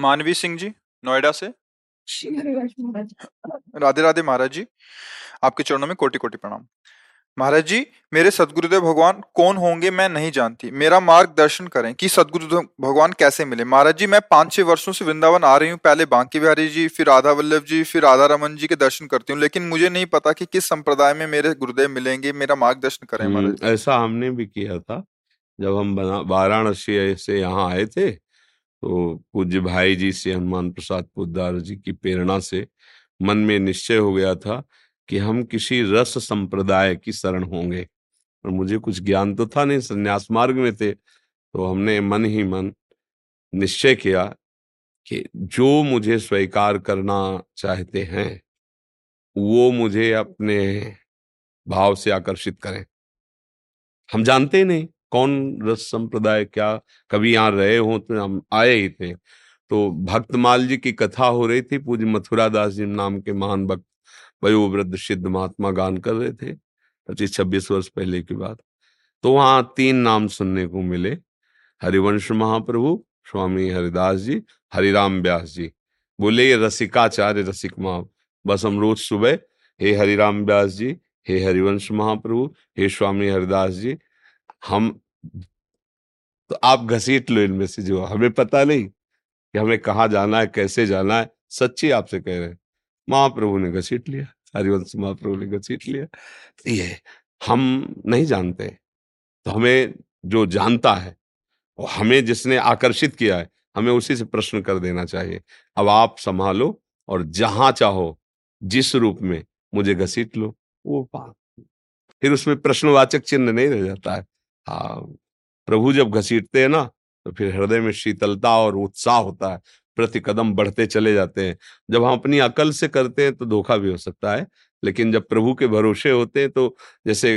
मानवी सिंह जी नोएडा से। राधे राधे महाराज जी आपके चरणों में कोटि कोटि प्रणाम। महाराज जी मेरे सदगुरुदेव भगवान कौन होंगे मैं नहीं जानती। मेरा मार्गदर्शन करें कि सदगुरुदेव भगवान कैसे मिले। महाराज जी मैं पाँच छह वर्षों से वृंदावन आ रही हूँ। पहले बांकी बिहारी जी फिर राधा वल्लभ जी फिर राधा रमन जी के दर्शन करती हूँ। लेकिन मुझे नहीं पता कि किस संप्रदाय में मेरे गुरुदेव मिलेंगे। मेरा मार्गदर्शन करें हम्म, महाराज ऐसा हमने भी किया था। जब हम वाराणसी से यहाँ आए थे तो पूज्य भाई जी से, हनुमान प्रसाद पोद्दार जी की प्रेरणा से मन में निश्चय हो गया था कि हम किसी रस संप्रदाय की शरण होंगे। और मुझे कुछ ज्ञान तो था नहीं, संन्यास मार्ग में थे तो हमने मन ही मन निश्चय किया कि जो मुझे स्वीकार करना चाहते हैं, वो मुझे अपने भाव से आकर्षित करें। हम जानते नहीं कौन रस संप्रदाय क्या कभी यहाँ रहे हो तो हम आए ही थे। तो भक्तमाल जी की कथा हो रही थी, पूज्य मथुरा दास जी नाम के महान भक्त वयोवृद्ध सिद्ध महात्मा गान कर रहे थे, पच्चीस छब्बीस वर्ष पहले की बात। तो वहाँ तीन नाम सुनने को मिले, हरिवंश महाप्रभु, स्वामी हरिदास जी, हरिराम व्यास जी। बोले, ये रसिकाचार्य, रसिक महा बस हम रोज सुबह, हे हरिराम व्यास जी, हे हरिवंश महाप्रभु, हे स्वामी हरिदास जी हम तो आप घसीट लो इनमें से जो हमें पता नहीं कि हमें कहाँ जाना है, कैसे जाना है। सच्ची आपसे कह रहे हैं, महाप्रभु ने घसीट लिया, हरिवंश महाप्रभु ने घसीट लिया। तो ये हम नहीं जानते। तो हमें जो जानता है और हमें जिसने आकर्षित किया है, हमें उसी से प्रश्न कर देना चाहिए। अब आप संभालो और जहाँ चाहो, जिस रूप में मुझे घसीट लो, वो पा फिर उसमें प्रश्नवाचक चिन्ह नहीं रह जाता है। हाँ प्रभु जब घसीटते हैं ना तो फिर हृदय में शीतलता और उत्साह होता है प्रति कदम बढ़ते चले जाते हैं। जब हम अपनी अकल से करते हैं तो धोखा भी हो सकता है, लेकिन जब प्रभु के भरोसे होते हैं तो जैसे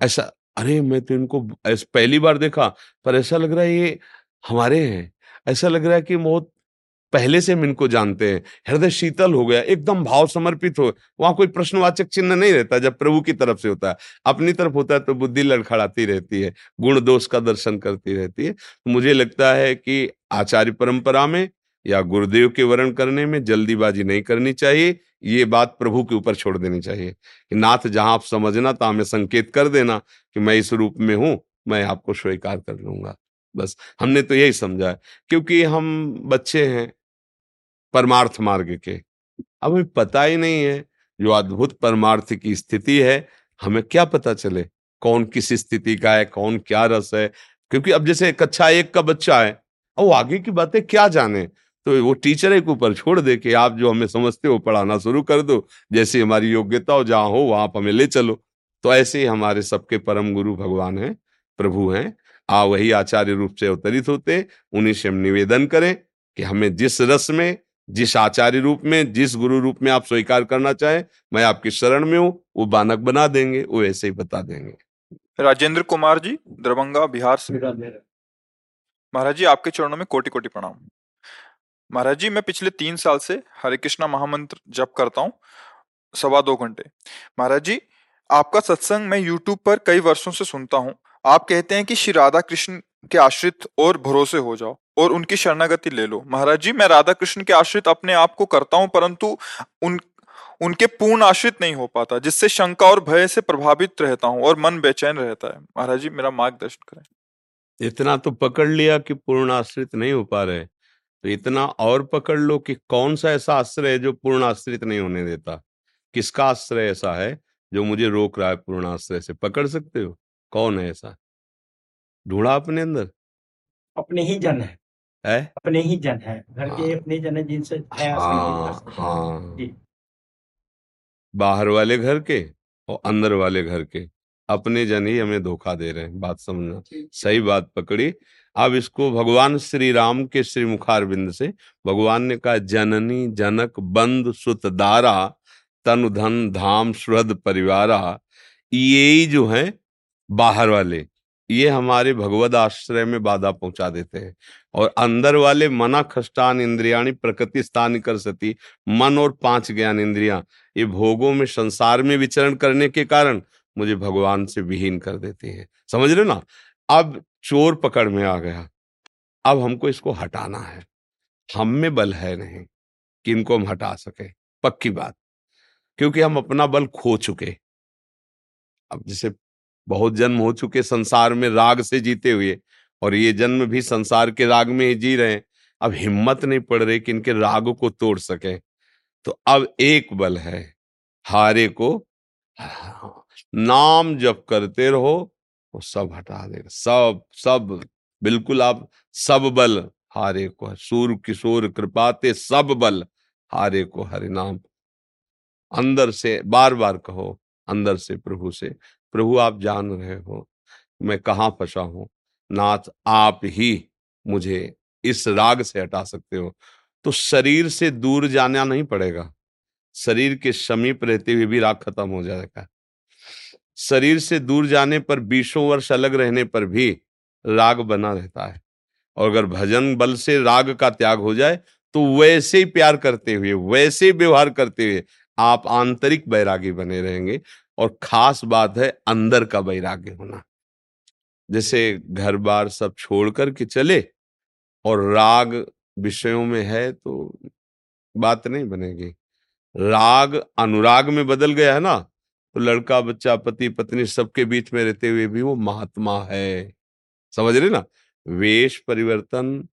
ऐसा, अरे, मैं तो इनको पहली बार देखा, पर ऐसा लग रहा है ये हमारे हैं, ऐसा लग रहा है कि बहुत पहले से हम इनको जानते हैं। हृदय शीतल हो गया, एकदम भाव समर्पित हो, वहाँ कोई प्रश्नवाचक चिन्ह नहीं रहता जब प्रभु की तरफ़ से होता है। अपनी तरफ़ होता है तो बुद्धि लड़खड़ाती रहती है, गुण दोष का दर्शन करती रहती है। तो मुझे लगता है कि आचार्य परंपरा में या गुरुदेव के वर्ण करने में जल्दीबाजी नहीं करनी चाहिए, ये बात प्रभु के ऊपर छोड़ देनी चाहिए। कि नाथ, जहाँ आप समझना तो हमें संकेत कर देना कि मैं इस रूप में हूँ, मैं आपको स्वीकार कर लूँगा। बस, हमने तो यही समझा है। क्योंकि हम बच्चे हैं परमार्थ मार्ग के। अब हमें पता ही नहीं है, जो अद्भुत परमार्थ की स्थिति है, हमें क्या पता चले, कौन किस स्थिति का है, कौन क्या रस है, क्योंकि अब जैसे कक्षा एक का बच्चा है, अब वो आगे की बातें क्या जाने? तो वो टीचर के ऊपर छोड़ दे कि आप जो हमें समझते हो पढ़ाना शुरू कर दो, जैसी हमारी योग्यता हो, जहाँ हो वहाँ आप हमें ले चलो। तो ऐसे ही हमारे सबके परम गुरु भगवान हैं, प्रभु हैं, आ वही आचार्य रूप से अवतरित होते उन्हीं से हम निवेदन करें कि हमें जिस रस में जिस आचार्य रूप में जिस गुरु रूप में आप स्वीकार करना चाहें मैं आपकी शरण में हूँ वो बानक बना देंगे वो ऐसे ही बता देंगे। राजेंद्र कुमार जी दरभंगा बिहार से। महाराज जी आपके चरणों में कोटि कोटि प्रणाम। महाराज जी मैं पिछले तीन साल से हरे कृष्णा महामंत्र जप करता हूँ सवा दो घंटे। महाराज जी आपका सत्संग मैं यूट्यूब पर कई वर्षों से सुनता हूँ। आप कहते हैं कि श्री राधा कृष्ण के आश्रित और भरोसे हो जाओ। और उनकी शरणागति ले लो। महाराज जी मैं राधा कृष्ण के आश्रित अपने आप को करता हूँ परंतु उन उनके पूर्ण आश्रित नहीं हो पाता जिससे शंका और भय से प्रभावित रहता हूँ और मन बेचैन रहता है। महाराज जी मेरा मार्गदर्शन करें। इतना तो पकड़ लिया कि पूर्ण आश्रित नहीं हो पा रहे। तो इतना और पकड़ लो कि कौन सा ऐसा आश्रय है जो पूर्ण आश्रित नहीं होने देता? किसका आश्रय ऐसा है जो मुझे रोक रहा है पूर्ण आश्रय से? पकड़ सकते हो? कौन है ऐसा? ढूंढा अपने अंदर। अपने ही जन है। है? अपने ही जन है घर के हाँ। अपने जन है जिनसे है हाँ हाँ। बाहर वाले घर के और अंदर वाले घर के अपने जन ही हमें धोखा दे रहे हैं बात समझना। सही बात पकड़ी। अब इसको भगवान श्री राम के श्री मुखारविंद से भगवान ने कहा जननी जनक बंद सुत दारा तनु धन धाम सुहृद परिवारा ये ही जो है बाहर वाले ये हमारे भगवद आश्रय में बाधा पहुँचा देते हैं। और अंदर वाले मना खष्टान इंद्रियाणी प्रकृति स्थान कर सती, मन और पाँच ज्ञान इंद्रियाँ, ये भोगों में संसार में विचरण करने के कारण मुझे भगवान से विहीन कर देती है। समझ रहे ना? अब चोर पकड़ में आ गया। अब हमको इसको हटाना है। हम में बल है नहीं कि इनको हम हटा सके। पक्की बात। क्योंकि हम अपना बल खो चुके। अब जैसे बहुत जन्म हो चुके संसार में राग से जीते हुए, और ये जन्म भी संसार के राग में ही जी रहे हैं। अब हिम्मत नहीं पड़ रही कि इनके राग को तोड़ सके। तो अब एक बल है, हारे को, नाम जप करते रहो, वो सब हटा देगा। सब सब, बिल्कुल आप, सब बल हारे को सूर किशोर कृपाते सब बल हारे को हरि नाम अंदर से बार बार कहो, अंदर से प्रभु से प्रभु, आप जान रहे हो, मैं कहाँ फंसा हूँ? नाथ, आप ही मुझे इस राग से हटा सकते हो। तो शरीर से दूर जाना नहीं पड़ेगा। शरीर के समीप रहते हुए भी राग खत्म हो जाएगा। शरीर से दूर जाने पर, बीसों वर्ष अलग रहने पर भी राग बना रहता है। और अगर भजन बल से राग का त्याग हो जाए तो वैसे ही प्यार करते हुए, वैसे व्यवहार करते हुए आप आंतरिक बैरागी बने रहेंगे। और खास बात है, अंदर का वैराग्य होना। जैसे घर बार सब छोड़ कर के चले और राग विषयों में है तो बात नहीं बनेगी। राग अनुराग में बदल गया है ना तो लड़का, बच्चा, पति, पत्नी सबके बीच में रहते हुए भी वो महात्मा है। समझ रहे ना? वेश परिवर्तन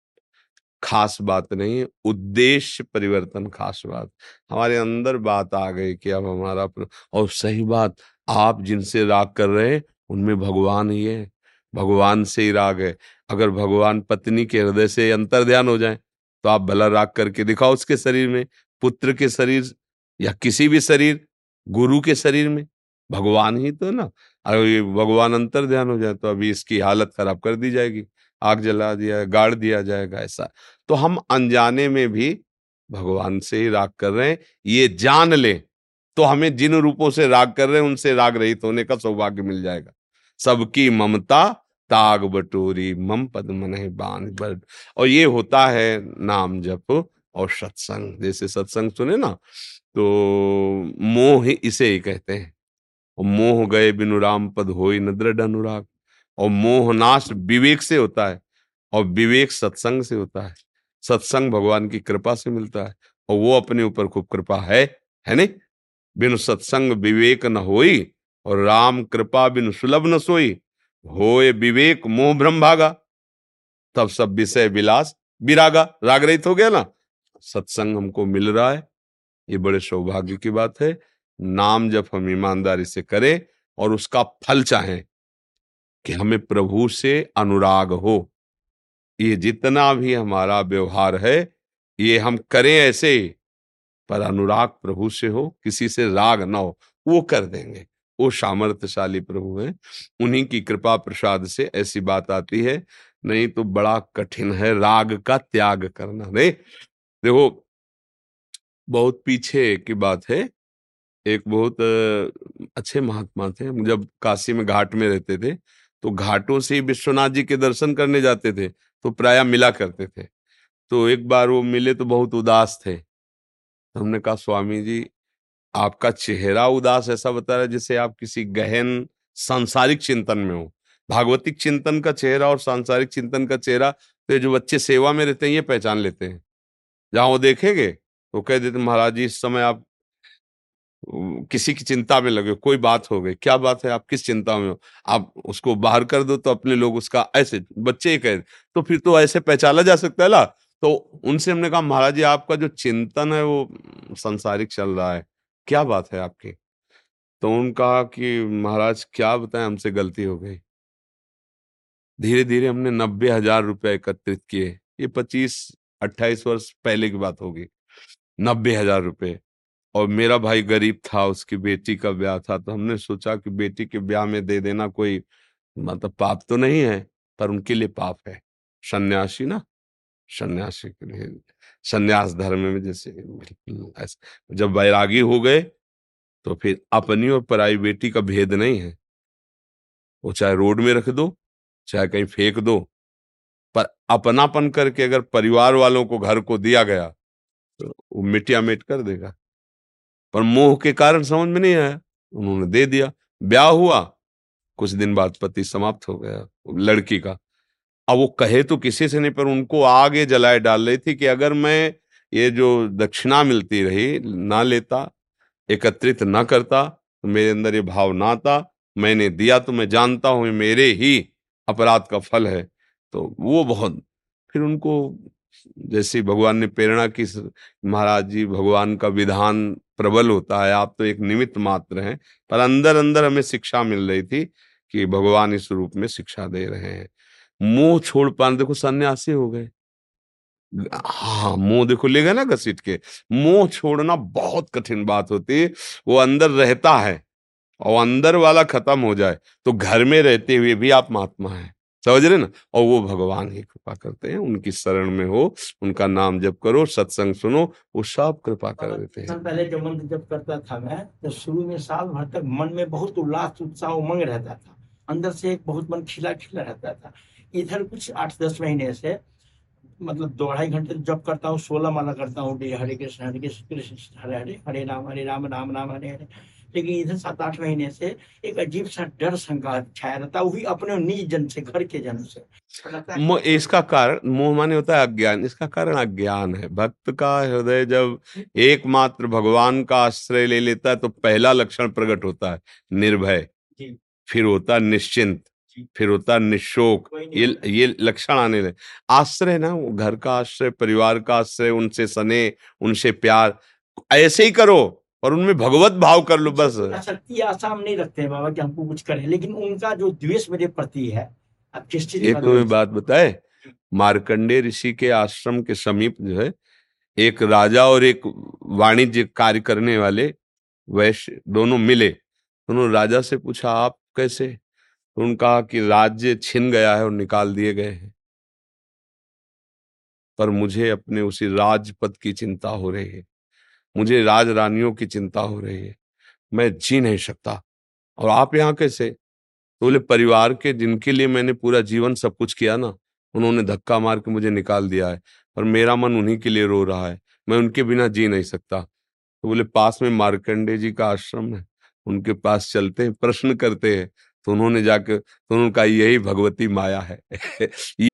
खास बात नहीं, उद्देश्य परिवर्तन खास बात। हमारे अंदर बात आ गई कि अब हमारा अपना, और सही बात, आप जिनसे राग कर रहे हैं, उनमें भगवान ही है। भगवान से ही राग है। अगर भगवान पत्नी के हृदय से अंतर ध्यान हो जाए तो आप भला राग करके दिखाओ उसके शरीर में, पुत्र के शरीर या किसी भी शरीर, गुरु के शरीर में। भगवान ही तो ना। अगर ये भगवान अंतर ध्यान हो जाए तो अभी इसकी हालत खराब कर दी जाएगी। आग जला दिया, गाड़ दिया जाएगा ऐसा। तो हम अनजाने में भी भगवान से ही राग कर रहे हैं, ये जान ले। तो हमें जिन रूपों से राग कर रहे हैं, उनसे राग रहित होने का सौभाग्य मिल जाएगा। सबकी ममता, ताग बटोरी, मम पद मन बाँध बट और ये होता है नाम जप और सत्संग। जैसे सत्संग सुने ना तो मोह इसे ही कहते हैं। मोह गए बिनु राम, पद हो न दृढ़ अनुराग। और मोह नाश विवेक से होता है और विवेक सत्संग से होता है। सत्संग भगवान की कृपा से मिलता है और वो अपने ऊपर खूब कृपा है है नहीं? बिनु सत्संग विवेक न होई और राम कृपा बिनु सुलभ न सोई, होए विवेक मोह भ्रम भागा। तब सब विषय विलास विरागा राग रहित हो गया ना? सत्संग हमको मिल रहा है। ये बड़े सौभाग्य की बात है। नाम जब हम ईमानदारी से करें और उसका फल चाहें कि हमें प्रभु से अनुराग हो। ये जितना भी हमारा व्यवहार है, ये हम करें ऐसे। पर अनुराग प्रभु से हो, किसी से राग ना हो, वो कर देंगे। वो सामर्थ्यशाली प्रभु हैं। उन्हीं की कृपा प्रसाद से ऐसी बात आती है, नहीं तो बड़ा कठिन है राग का त्याग करना। नहीं, देखो, बहुत पीछे की बात है। एक बहुत अच्छे महात्मा थे। जब काशी में घाट में रहते थे तो घाटों से विश्वनाथ जी के दर्शन करने जाते थे तो प्राय मिला करते थे। तो एक बार वो मिले तो बहुत उदास थे। तो हमने कहा, स्वामी जी, आपका चेहरा उदास ऐसा बता रहा है जैसे आप किसी गहन सांसारिक चिंतन में हो। भागवतिक चिंतन का चेहरा और सांसारिक चिंतन का चेहरा तो जो बच्चे सेवा में रहते हैं, ये पहचान लेते हैं। जहाँ वो देखेंगे तो कह देते, महाराज जी, इस समय आप किसी की चिंता में लगे कोई बात हो गई, क्या बात है, आप किस चिंता में हो? आप उसको बाहर कर दो तो अपने लोग उसका ऐसे बच्चे कह तो फिर तो ऐसे पहचाना जा सकता है ना? तो उनसे हमने कहा, महाराज जी, आपका जो चिंतन है वो संसारिक चल रहा है, क्या बात है आपकी? तो उन्होंने कहा कि, महाराज, क्या बताएँ, हमसे गलती हो गई। धीरे धीरे हमने नब्बे हज़ार रुपये एकत्रित किए, ये पच्चीस, अट्ठाईस वर्ष पहले की बात होगी, नब्बे हज़ार रुपए। और मेरा भाई गरीब था, उसकी बेटी का ब्याह था तो हमने सोचा कि बेटी के ब्याह में दे देना कोई मतलब पाप तो नहीं है, पर उनके लिए पाप है। सन्यासी ना, सन्यासी के लिए, सन्यास धर्म में जैसे जब बैरागी हो गए तो फिर अपनी और पराई बेटी का भेद नहीं है। वो चाहे रोड में रख दो, चाहे कहीं फेंक दो, पर अपनापन करके अगर परिवार वालों को घर को दिया गया तो वो मिटिया मिट कर देगा। पर मोह के कारण समझ में नहीं आया। उन्होंने दे दिया। ब्याह हुआ। कुछ दिन बाद पति समाप्त हो गया लड़की का। अब वो कहे तो किसी से नहीं, पर उनको आगे जलाए डाल रही थी कि अगर मैं ये जो दक्षिणा मिलती रही, ना लेता, एकत्रित ना करता तो मेरे अंदर ये भाव ना आता, मैंने दिया तो मैं जानता हूँ मेरे ही अपराध का फल है। तो वो बहुत, फिर उनको जैसे भगवान ने प्रेरणा की, महाराज जी भगवान का विधान प्रबल होता है, आप तो एक निमित्त मात्र हैं, पर अंदर अंदर हमें शिक्षा मिल रही थी कि भगवान इस रूप में शिक्षा दे रहे हैं। मोह छोड़ पाने, देखो सन्यासी हो गए। हाँ मोह देखो ले गए ना घसीट के। मोह छोड़ना बहुत कठिन बात होती है, वो अंदर रहता है और अंदर वाला खत्म हो जाए तो घर में रहते हुए भी आप महात्मा हैं। समझ रहे ना? और वो भगवान ही कृपा करते हैं उनकी शरण में हो उनका नाम जप करो सत्संग सुनो वो सब कृपा कर देते हैं। पहले जो मंत्र जब करता था मैं तो शुरू में साल भर तक मन में बहुत उल्लास उत्साह उमंग रहता था। अंदर से एक बहुत मन खिला खिला रहता था। इधर कुछ आठ दस महीने से मतलब दो ढाई घंटे जब करता हूँ सोलह माला करता हूँ हरे कृष्ण हरे कृष्ण कृष्ण हरे हरे हरे राम हरे राम राम राम हरे हरे लेकिन इधर सात आठ महीने से एक अजीब सा डर शंका छाया रहता है, वो भी अपने निज जन से घर के जन से। इसका कारण मोह माने होता है अज्ञान इसका कारण अज्ञान है। भक्त का हृदय जब एकमात्र भगवान का आश्रय ले लेता है तो पहला लक्षण प्रकट होता है निर्भय। फिर होता निश्चिंत फिर होता निशोक। ये ये लक्षण आने लगे। आश्रय ना वो घर का आश्रय परिवार का आश्रय उनसे स्नेह उनसे प्यार ऐसे ही करो। और उनमें भगवत भाव कर लो बस। शक्ति आशा हम नहीं रखते हैं बाबा कि हमको कुछ करें लेकिन उनका जो द्वेष मेरे प्रति है अब किस चीज़ एक तुम्हें बात बताए मार्कंडे ऋषि के आश्रम के समीप जो है एक राजा और एक वाणिज्य कार्य करने वाले वैश्य दोनों मिले। उन्होंने राजा से पूछा आप कैसे? तो उन्होंने कहा कि राज्य छिन गया है और निकाल दिए गए हैं। पर मुझे अपने उसी राजपद की चिंता हो रही है। मुझे राज रानियों की चिंता हो रही है। मैं जी नहीं सकता। और आप यहाँ कैसे? तो बोले, परिवार के जिनके लिए मैंने पूरा जीवन सब कुछ किया ना, उन्होंने धक्का मार के मुझे निकाल दिया है और मेरा मन उन्हीं के लिए रो रहा है। मैं उनके बिना जी नहीं सकता। तो बोले, पास में मार्कंडे जी का आश्रम है। उनके पास चलते हैं, प्रश्न करते हैं। तो उन्होंने जाकर तो उन्होंने कहा यही भगवती माया है।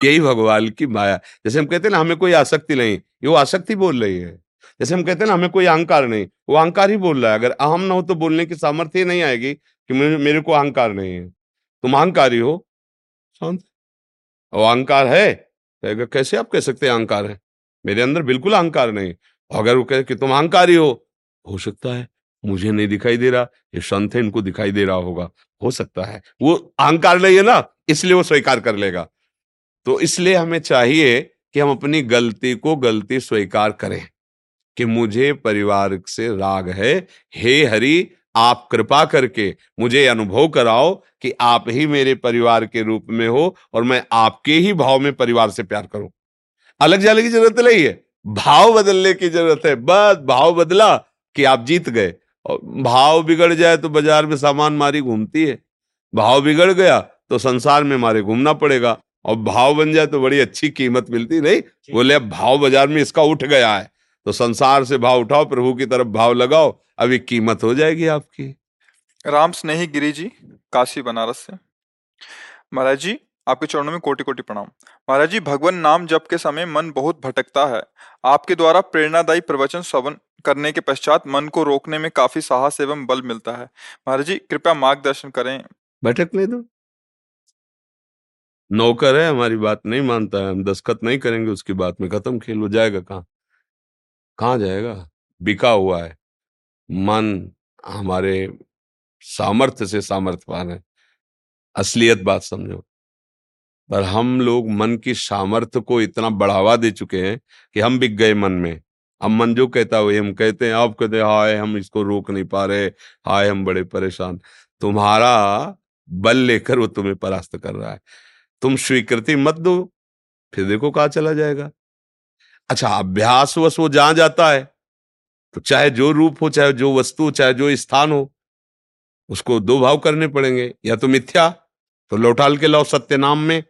यही भगवान की माया। जैसे हम कहते हैं ना, हमें कोई आसक्ति नहीं, ये वो आसक्ति बोल रही है। जैसे हम कहते हैं ना, हमें कोई अहंकार नहीं, वो अहंकार ही बोल रहा है। अगर अहम ना हो तो बोलने की सामर्थ्य नहीं आएगी कि मेरे को अहंकार नहीं है। तुम अहंकारी हो, शांत। अहंकार है कहेगा कैसे आप कह सकते हैं अहंकार है? मेरे अंदर बिल्कुल अहंकार नहीं। अगर वो कहे कि तुम अहंकारी हो हो सकता है, मुझे नहीं दिखाई दे रहा, ये संत है, इनको दिखाई दे रहा होगा, हो सकता है। वो अहंकार नहीं है ना, इसलिए वो स्वीकार कर लेगा। तो इसलिए हमें चाहिए कि हम अपनी गलती को गलती स्वीकार करें कि मुझे परिवार से राग है। हे हरि, आप कृपा करके मुझे अनुभव कराओ कि आप ही मेरे परिवार के रूप में हो और मैं आपके ही भाव में परिवार से प्यार करूँ। अलग जाने की ज़रूरत नहीं है। भाव बदलने की ज़रूरत है। बस भाव बदला कि आप जीत गए। और भाव बिगड़ जाए तो बाज़ार में सामान मारी घूमती है। भाव बिगड़ गया तो संसार में मारे घूमना पड़ेगा। और भाव बन जाए तो बड़ी अच्छी कीमत मिलती। नहीं बोले अब भाव बाज़ार में इसका उठ गया है तो संसार से भाव उठाओ प्रभु की तरफ़ भाव लगाओ अभी कीमत हो जाएगी आपकी। राम स्नेही गिरी जी काशी बनारस से। महाराज जी आपके चरणों में कोटि कोटि प्रणाम। महाराज जी भगवान नाम जप के समय मन बहुत भटकता है। आपके द्वारा प्रेरणादायी प्रवचन श्रवण करने के पश्चात मन को रोकने में काफ़ी साहस एवं बल मिलता है। महाराज जी कृपया मार्गदर्शन करें। भटकने दो। नौकर है, हमारी बात नहीं मानता है, हम दस्खत नहीं करेंगे, उसकी बात में खत्म खेल हो जाएगा कहाँ? कहाँ जाएगा? बिका हुआ है। मन हमारे सामर्थ्य से सामर्थ्यवान है। असलियत बात समझो। पर हम लोग मन की सामर्थ्य को इतना बढ़ावा दे चुके हैं कि हम बिक गए मन में। अब मन जो कहता है हम कहते हैं, आप कहते हैं, हाय, हम इसको रोक नहीं पा रहे, हाय, हम बड़े परेशान। तुम्हारा बल लेकर वो तुम्हें परास्त कर रहा है। तुम स्वीकृति मत दो, फिर देखो कहा चला जाएगा। अच्छा अभ्यास वश वो जहाँ जाता है तो चाहे जो रूप हो, चाहे जो वस्तु चाहे जो स्थान हो, उसको दो भाव करने पड़ेंगे, या तो मिथ्या तो लौटाल के लाओ सत्य नाम में,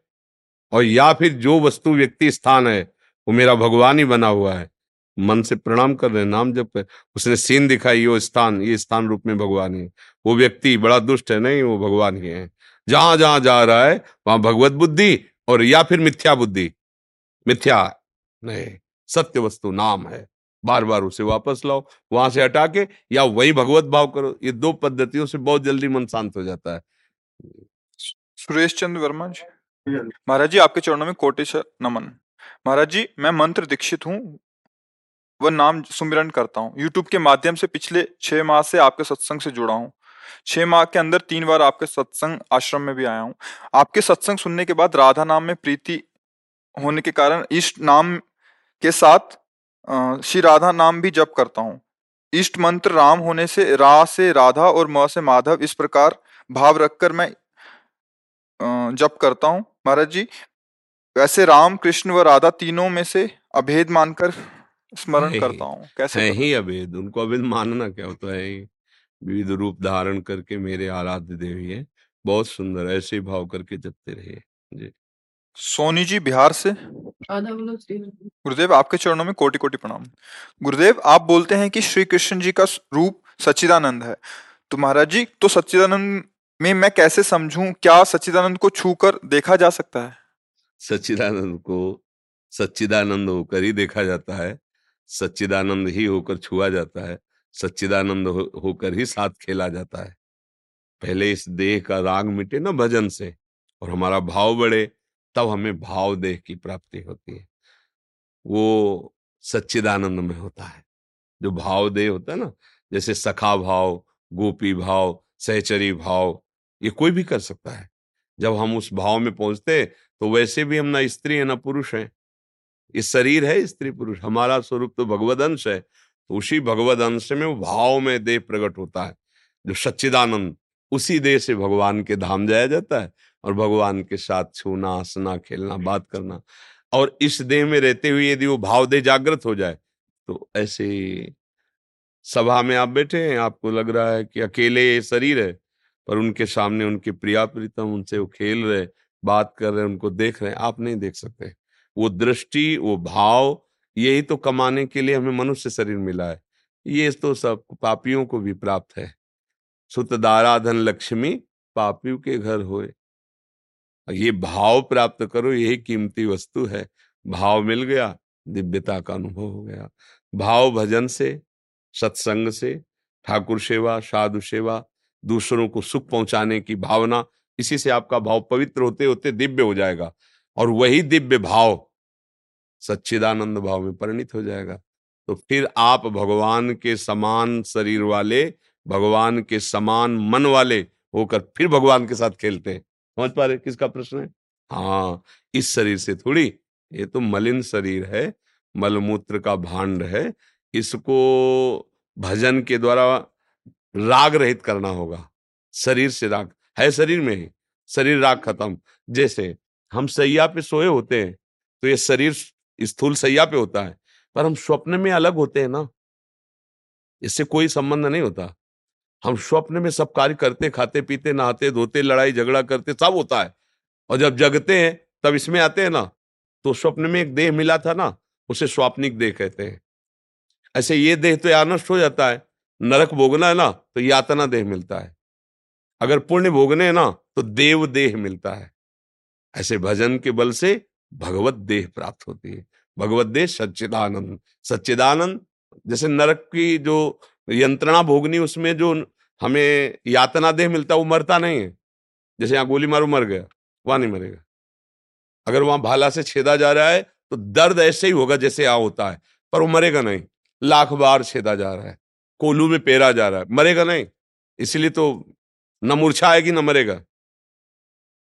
और या फिर जो वस्तु, व्यक्ति, स्थान है, वो मेरा भगवान ही बना हुआ है। मन से प्रणाम कर रहे नाम जब उसने सीन दिखाई वो स्थान, ये स्थान रूप में भगवान ही। वो व्यक्ति बड़ा दुष्ट है, नहीं, वो भगवान ही है। जहाँ जहाँ जा रहा है वहाँ भगवत बुद्धि और या फिर मिथ्या बुद्धि। मिथ्या नहीं सत्य वस्तु नाम है। बार बार उसे वापस लाओ वहाँ से हटा के या वही भगवत भाव करो। ये दो पद्धतियों से बहुत जल्दी मन शांत हो जाता है। सुरेश चंद्र वर्मा जी। महाराज जी आपके चरणों में कोटि नमन। महाराज जी मैं मंत्र दीक्षित हूँ वह नाम सुमिरन करता हूँ। यूट्यूब के माध्यम से पिछले छह माह से आपके सत्संग से जुड़ा हूँ। छह माह के अंदर तीन बार आपके सत्संग आश्रम में भी आया हूँ। आपके सत्संग सुनने के बाद राधा नाम में प्रीति होने के कारण इष्ट नाम के साथ श्री राधा नाम भी जप करता हूँ। इष्ट मंत्र राम होने से रा से राधा और म से माधव इस प्रकार भाव रखकर मैं जप करता हूँ। महाराज जी वैसे राम कृष्ण व राधा तीनों में से अभेद मानकर स्मरण करता हूँ। कैसे है ही? अभेद उनको अभेद मानना क्या होता है? विविध रूप धारण करके मेरे आराध्य देवी है। बहुत सुंदर ऐसे भाव करके जपते रहिए। जी। सोनी जी बिहार से? गुरुदेव आपके चरणों में कोटि कोटि प्रणाम। गुरुदेव आप बोलते हैं कि श्री कृष्ण जी का रूप सच्चिदानंद है। तो महाराज जी तो सच्चिदानंद में मैं कैसे समझूं क्या सच्चिदानंद को छूकर देखा जा सकता है? सच्चिदानंद को सच्चिदानंद होकर ही देखा जाता है। सच्चिदानंद ही होकर छुआ जाता है। सच्चिदानंद हो, होकर ही साथ खेला जाता है। पहले इस देह का राग मिटे ना भजन से और हमारा भाव बढ़े तब हमें भाव देह की प्राप्ति होती है। वो सच्चिदानंद में होता है। जो भाव देह होता है ना जैसे सखा भाव गोपी भाव सहचरी भाव ये कोई भी कर सकता है। जब हम उस भाव में पहुँचते तो वैसे भी हम ना स्त्री है ना पुरुष है। ये शरीर है स्त्री पुरुष। हमारा स्वरूप तो भगवद अंश है उसी भगवद अंश में वो भाव में देह प्रकट होता है। जो सच्चिदानंद उसी देह से भगवान के धाम जाया जाता है और भगवान के साथ छूना हंसना, खेलना, बात करना और इस देह में रहते हुए यदि वो भाव देह जागृत हो जाए तो ऐसे सभा में आप बैठे हैं, आपको लग रहा है कि अकेले शरीर है, पर उनके सामने उनके प्रिया प्रीतम उनसे वो खेल रहे, बात कर रहे, उनको देख रहे, आप नहीं देख सकते। वो दृष्टि, वो भाव यही तो कमाने के लिए हमें मनुष्य शरीर मिला है। ये तो सब पापियों को भी प्राप्त है। सुत दाराधन लक्ष्मी पापियों के घर होए। ये भाव प्राप्त करो, यही कीमती वस्तु है। भाव मिल गया, दिव्यता का अनुभव हो गया। भाव भजन से, सत्संग से, ठाकुर सेवा, साधु सेवा, दूसरों को सुख पहुँचाने की भावना, इसी से आपका भाव पवित्र होते होते दिव्य हो जाएगा। और वही दिव्य भाव सच्चिदानंद भाव में परिणित हो जाएगा। तो फिर आप भगवान के समान शरीर वाले, भगवान के समान मन वाले होकर फिर भगवान के साथ खेलते हैं। समझ पा रहे किसका प्रश्न है? हाँ इस शरीर से थोड़ी, ये तो मलिन शरीर है, मलमूत्र का भांड है, इसको भजन के द्वारा राग रहित करना होगा। शरीर से राग, है शरीर में शरीर राग खत्म। जैसे हम सैया पे सोए होते हैं तो ये शरीर स्थूल सैया पे होता है, पर हम स्वप्न में अलग होते हैं ना। इससे कोई संबंध नहीं होता। हम स्वप्न में सब कार्य करते, खाते, पीते, नहाते, धोते, लड़ाई, झगड़ा करते, सब होता है। और जब जगते हैं, तब इसमें आते हैं ना तो स्वप्न में एक देह मिला था ना, उसे स्वाप्निक देह कहते हैं। ऐसे ये देह तो यानष्ट हो जाता है। नरक भोगना है ना तो यातना देह मिलता है। अगर पुण्य भोगने है ना तो देव देह मिलता है। ऐसे भजन के बल से भगवत देह प्राप्त होती है। भगवत देह सच्चिदानंद सच्चिदानंद जैसे नरक की जो यंत्रणा भोगनी, उसमें जो हमें यातना देह मिलता वो मरता नहीं है। जैसे यहाँ गोली मारो, मर गया, वहाँ नहीं मरेगा। अगर वहाँ भाला से छेदा जा रहा है तो दर्द ऐसे ही होगा जैसे यहाँ होता है, पर वो मरेगा नहीं। लाख बार छेदा जा रहा है, कोलू में पेरा जा रहा है, मरेगा नहीं। इसलिए तो न मूर्छा आएगी, न मरेगा।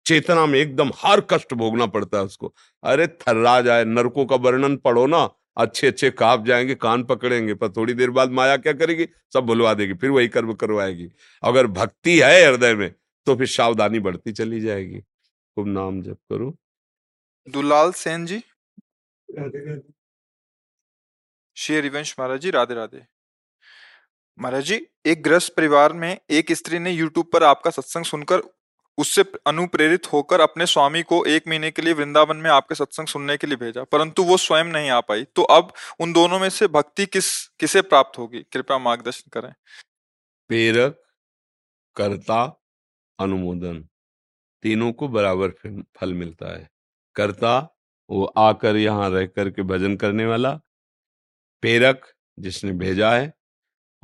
चेतना में एकदम हर कष्ट भोगना पड़ता है उसको। अरे थर्रा जाए नरकों का वर्णन पढ़ो ना अच्छे अच्छे काप जाएँगे कान पकड़ेंगे पर थोड़ी देर बाद माया क्या करेगी? सब बुलवा देगी फिर वही कर्म करवाएगी। अगर भक्ति है हृदय में तो फिर सावधानी बढ़ती चली जाएगी। खूब नाम जप करो। दुलाल सेन जी। श्री हरिवंश महाराज जी राधे राधे। महाराज जी एक ग्रस्त परिवार में एक स्त्री ने यूट्यूब पर आपका सत्संग सुनकर उससे अनुप्रेरित होकर अपने स्वामी को एक महीने के लिए वृंदावन में आपके सत्संग सुनने के लिए भेजा, परंतु वो स्वयं नहीं आ पाई। तो अब उन दोनों में से भक्ति किस, किसे प्राप्त होगी? कृपया मार्गदर्शन करें। प्रेरक, कर्ता, अनुमोदन। तीनों को बराबर फल मिलता है। कर्ता, वो आकर यहाँ रह करके भजन करने वाला। प्रेरक, जिसने भेजा है,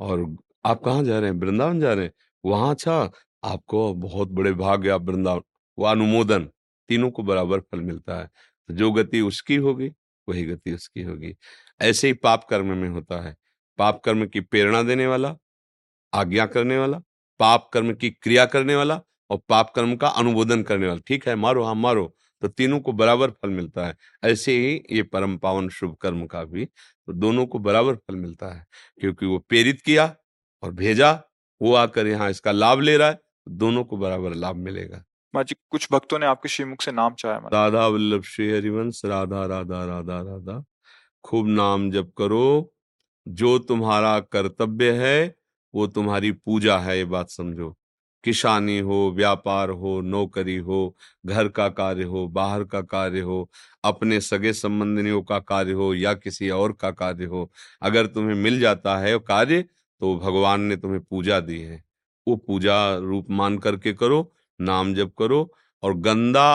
और आप कहाँ जा रहे हैं? वृंदावन जा रहे हैं? वहाँ अच्छा आपको बहुत बड़े भाग्य आप वृंदावन वो अनुमोदन तीनों को बराबर फल मिलता है। तो जो गति उसकी होगी, वही गति उसकी होगी। ऐसे ही पाप कर्म में होता है। पाप कर्म की प्रेरणा देने वाला, आज्ञा करने वाला, पाप कर्म की क्रिया करने वाला और पाप कर्म का अनुमोदन करने वाला। ठीक है, मारो हाँ मारो। तो तीनों को बराबर फल मिलता है। ऐसे ही ये परम पावन शुभ कर्म का भी तो दोनों को बराबर फल मिलता है। क्योंकि वो प्रेरित किया और भेजा, वो आकर यहाँ इसका लाभ ले रहा है। दोनों को बराबर लाभ मिलेगा। जी कुछ भक्तों ने आपके श्रीमुख से नाम चाहे राधा वल्लभ श्री हरिवंश राधा राधा राधा राधा। खूब नाम जप करो। जो तुम्हारा कर्तव्य है वो तुम्हारी पूजा है ये बात समझो। किसानी हो व्यापार हो नौकरी हो घर का कार्य हो बाहर का कार्य हो अपने सगे संबंधियों का कार्य हो या किसी और का कार्य हो अगर तुम्हें मिल जाता है कार्य तो भगवान ने तुम्हें पूजा दी है। वो पूजा रूप मान करके करो, नाम जप करो और गंदा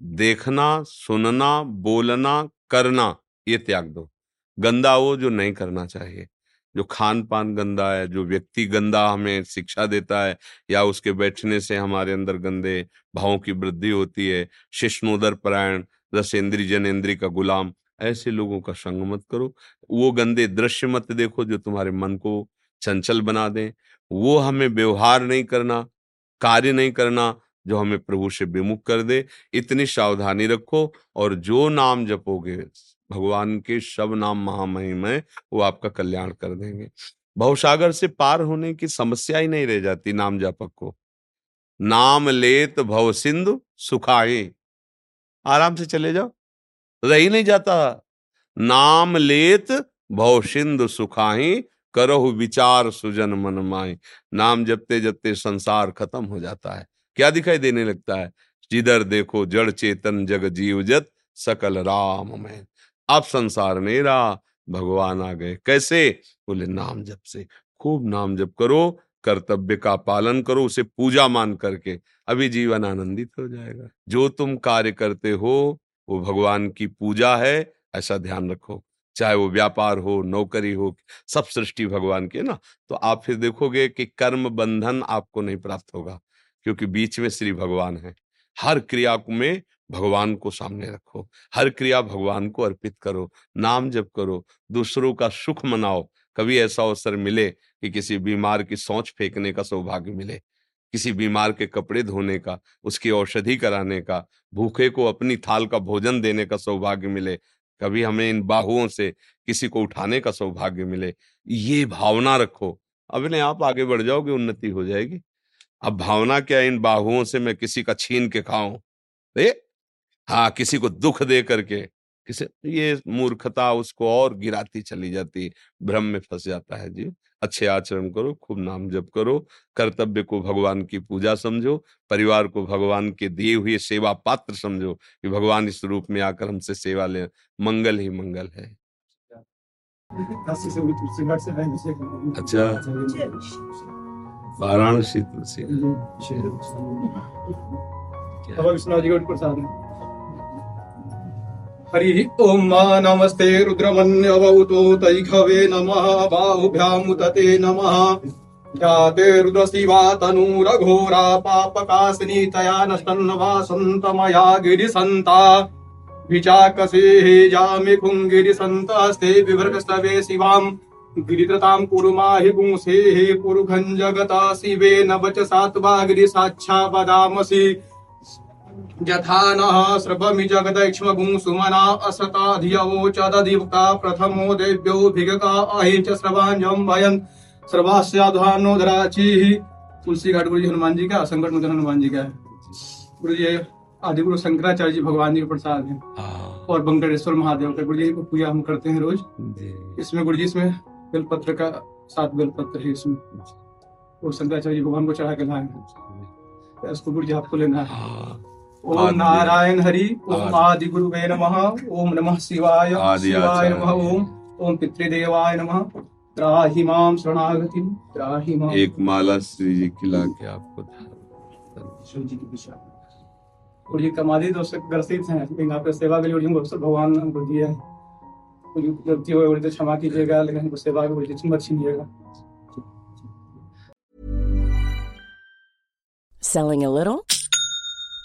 देखना, सुनना, बोलना, करना, ये त्याग दो। गंदा वो जो नहीं करना चाहिए। जो खान पान गंदा है, जो व्यक्ति गंदा हमें शिक्षा देता है या उसके बैठने से हमारे अंदर गंदे भावों की वृद्धि होती है, शिष्णोदर परायण, रसेंद्री जनेन्द्री का गुलाम, ऐसे लोगों का संग मत करो। वो गंदे दृश्य मत देखो जो तुम्हारे मन को चंचल बना दें। वो हमें व्यवहार नहीं करना, कार्य नहीं करना, जो हमें प्रभु से विमुख कर दे। इतनी सावधानी रखो और जो नाम जपोगे, भगवान के सब नाम महामहिम है वो आपका कल्याण कर देंगे। भवसागर से पार होने की समस्या ही नहीं रह जाती नाम जापक को। नाम लेत भव सिंधु सुखाए। आराम से चले जाओ। रही नहीं जाता। नाम लेत भव सिंधु सुखाही करहु विचार सुजन मन माए नाम जपते जपते संसार खत्म हो जाता है। क्या दिखाई देने लगता है? जिधर देखो जड़ चेतन जग जीव जत, सकल राम मैं अब संसार रहा भगवान आ गए। कैसे? बोले, नाम जप से। खूब नाम जप करो, कर्तव्य का पालन करो, उसे पूजा मान करके। अभी जीवन आनंदित हो जाएगा। जो तुम कार्य करते हो, वो भगवान की पूजा है, ऐसा ध्यान रखो। चाहे वो व्यापार हो, नौकरी हो, सब सृष्टि भगवान की है ना? तो आप फिर देखोगे कि कर्म बंधन आपको नहीं प्राप्त होगा, क्योंकि बीच में श्री भगवान है। हर क्रिया में भगवान को सामने रखो, हर क्रिया भगवान को अर्पित करो, नाम जप करो, दूसरों का सुख मनाओ। कभी ऐसा अवसर मिले कि किसी बीमार की सोच फेंकने का सौभाग्य मिले, किसी बीमार के कपड़े धोने का, उसकी औषधि कराने का, भूखे को अपनी थाल का भोजन देने का सौभाग्य मिले कभी हमें इन बाहुओं से किसी को उठाने का सौभाग्य मिले। ये भावना रखो। अपने आप आगे बढ़ जाओगे, उन्नति हो जाएगी। अब भावना क्या इन बाहुओं से मैं किसी का छीन के खाऊं? हाँ किसी को दुख दे करके। किसी? ये मूर्खता उसको और गिराती चली जाती भ्रम में फंस जाता है। जी अच्छे आचरण करो खूब नाम जप करो कर्तव्य को भगवान की पूजा समझो परिवार को भगवान के दिए हुए सेवा पात्र समझो कि भगवान इस रूप में आकर हमसे सेवा ले। मंगल ही मंगल है। अच्छा। वाराणसी तुलसी। हरि ओम नमस्ते रुद्रमन्यवतो तैखवे नमः बाहुभ्यामुतते नमः। ध्याते रुद्रशिवा तनूरघोरा पापकाशिनी तया नष्टन्नवासन्तमया गिरिसन्ता। विचाकसेः जामि कुङ्गिरिसन्तस्ते विभर्गस्तवे शिवाम्। गिरित्रतां कुरुमाहि पुंसेः पुरुखं जगता शिवे न वचसा त्वा गिरिसाक्षा वदामसि। नः स्रवमि जगदैक्ष्मगुं सुमना असता धियवोचदधिवक्ता प्रथमो देव्यो भिगका अहि च स्रवाञ्जं भयन् सर्वास्याध्वानो धराचीः तुलसी घाट गुरु जी हनुमान जी का संकट मोचन हनुमान जी का। है गुरु जी आदि गुरु शंकराचार्य जी भगवान जी के प्रसाद हैं। और बंकटेश्वर महादेव का गुरु जी को पूजा हम करते हैं रोज। इसमें गुरु जी इसमें बेलपत्र का सात बेलपत्र है इसमें। वो शंकराचार्य जी भगवान को चढ़ा के लाए हैं। इसको गुरु जी आपको लेना है। ओम नारायण हरि ओम आदि। गुरुवे नमः ओम नमः शिवाय शिवाय नमः ओम ओम पितृदेवाय नमः। त्राहि माम शरणागतिम त्राहि माम एक माला श्री जी खिला के आपको श्री जी की दिशा। और ये कमादी दोस्त ग्रसित हैं लेकिन आपके सेवा के लिए और अवसर भगवान ने हमको दिया है। गलती हो तो क्षमा कीजिएगा लेकिन हमको सेवा के लिए मत छीनिएगा Selling a little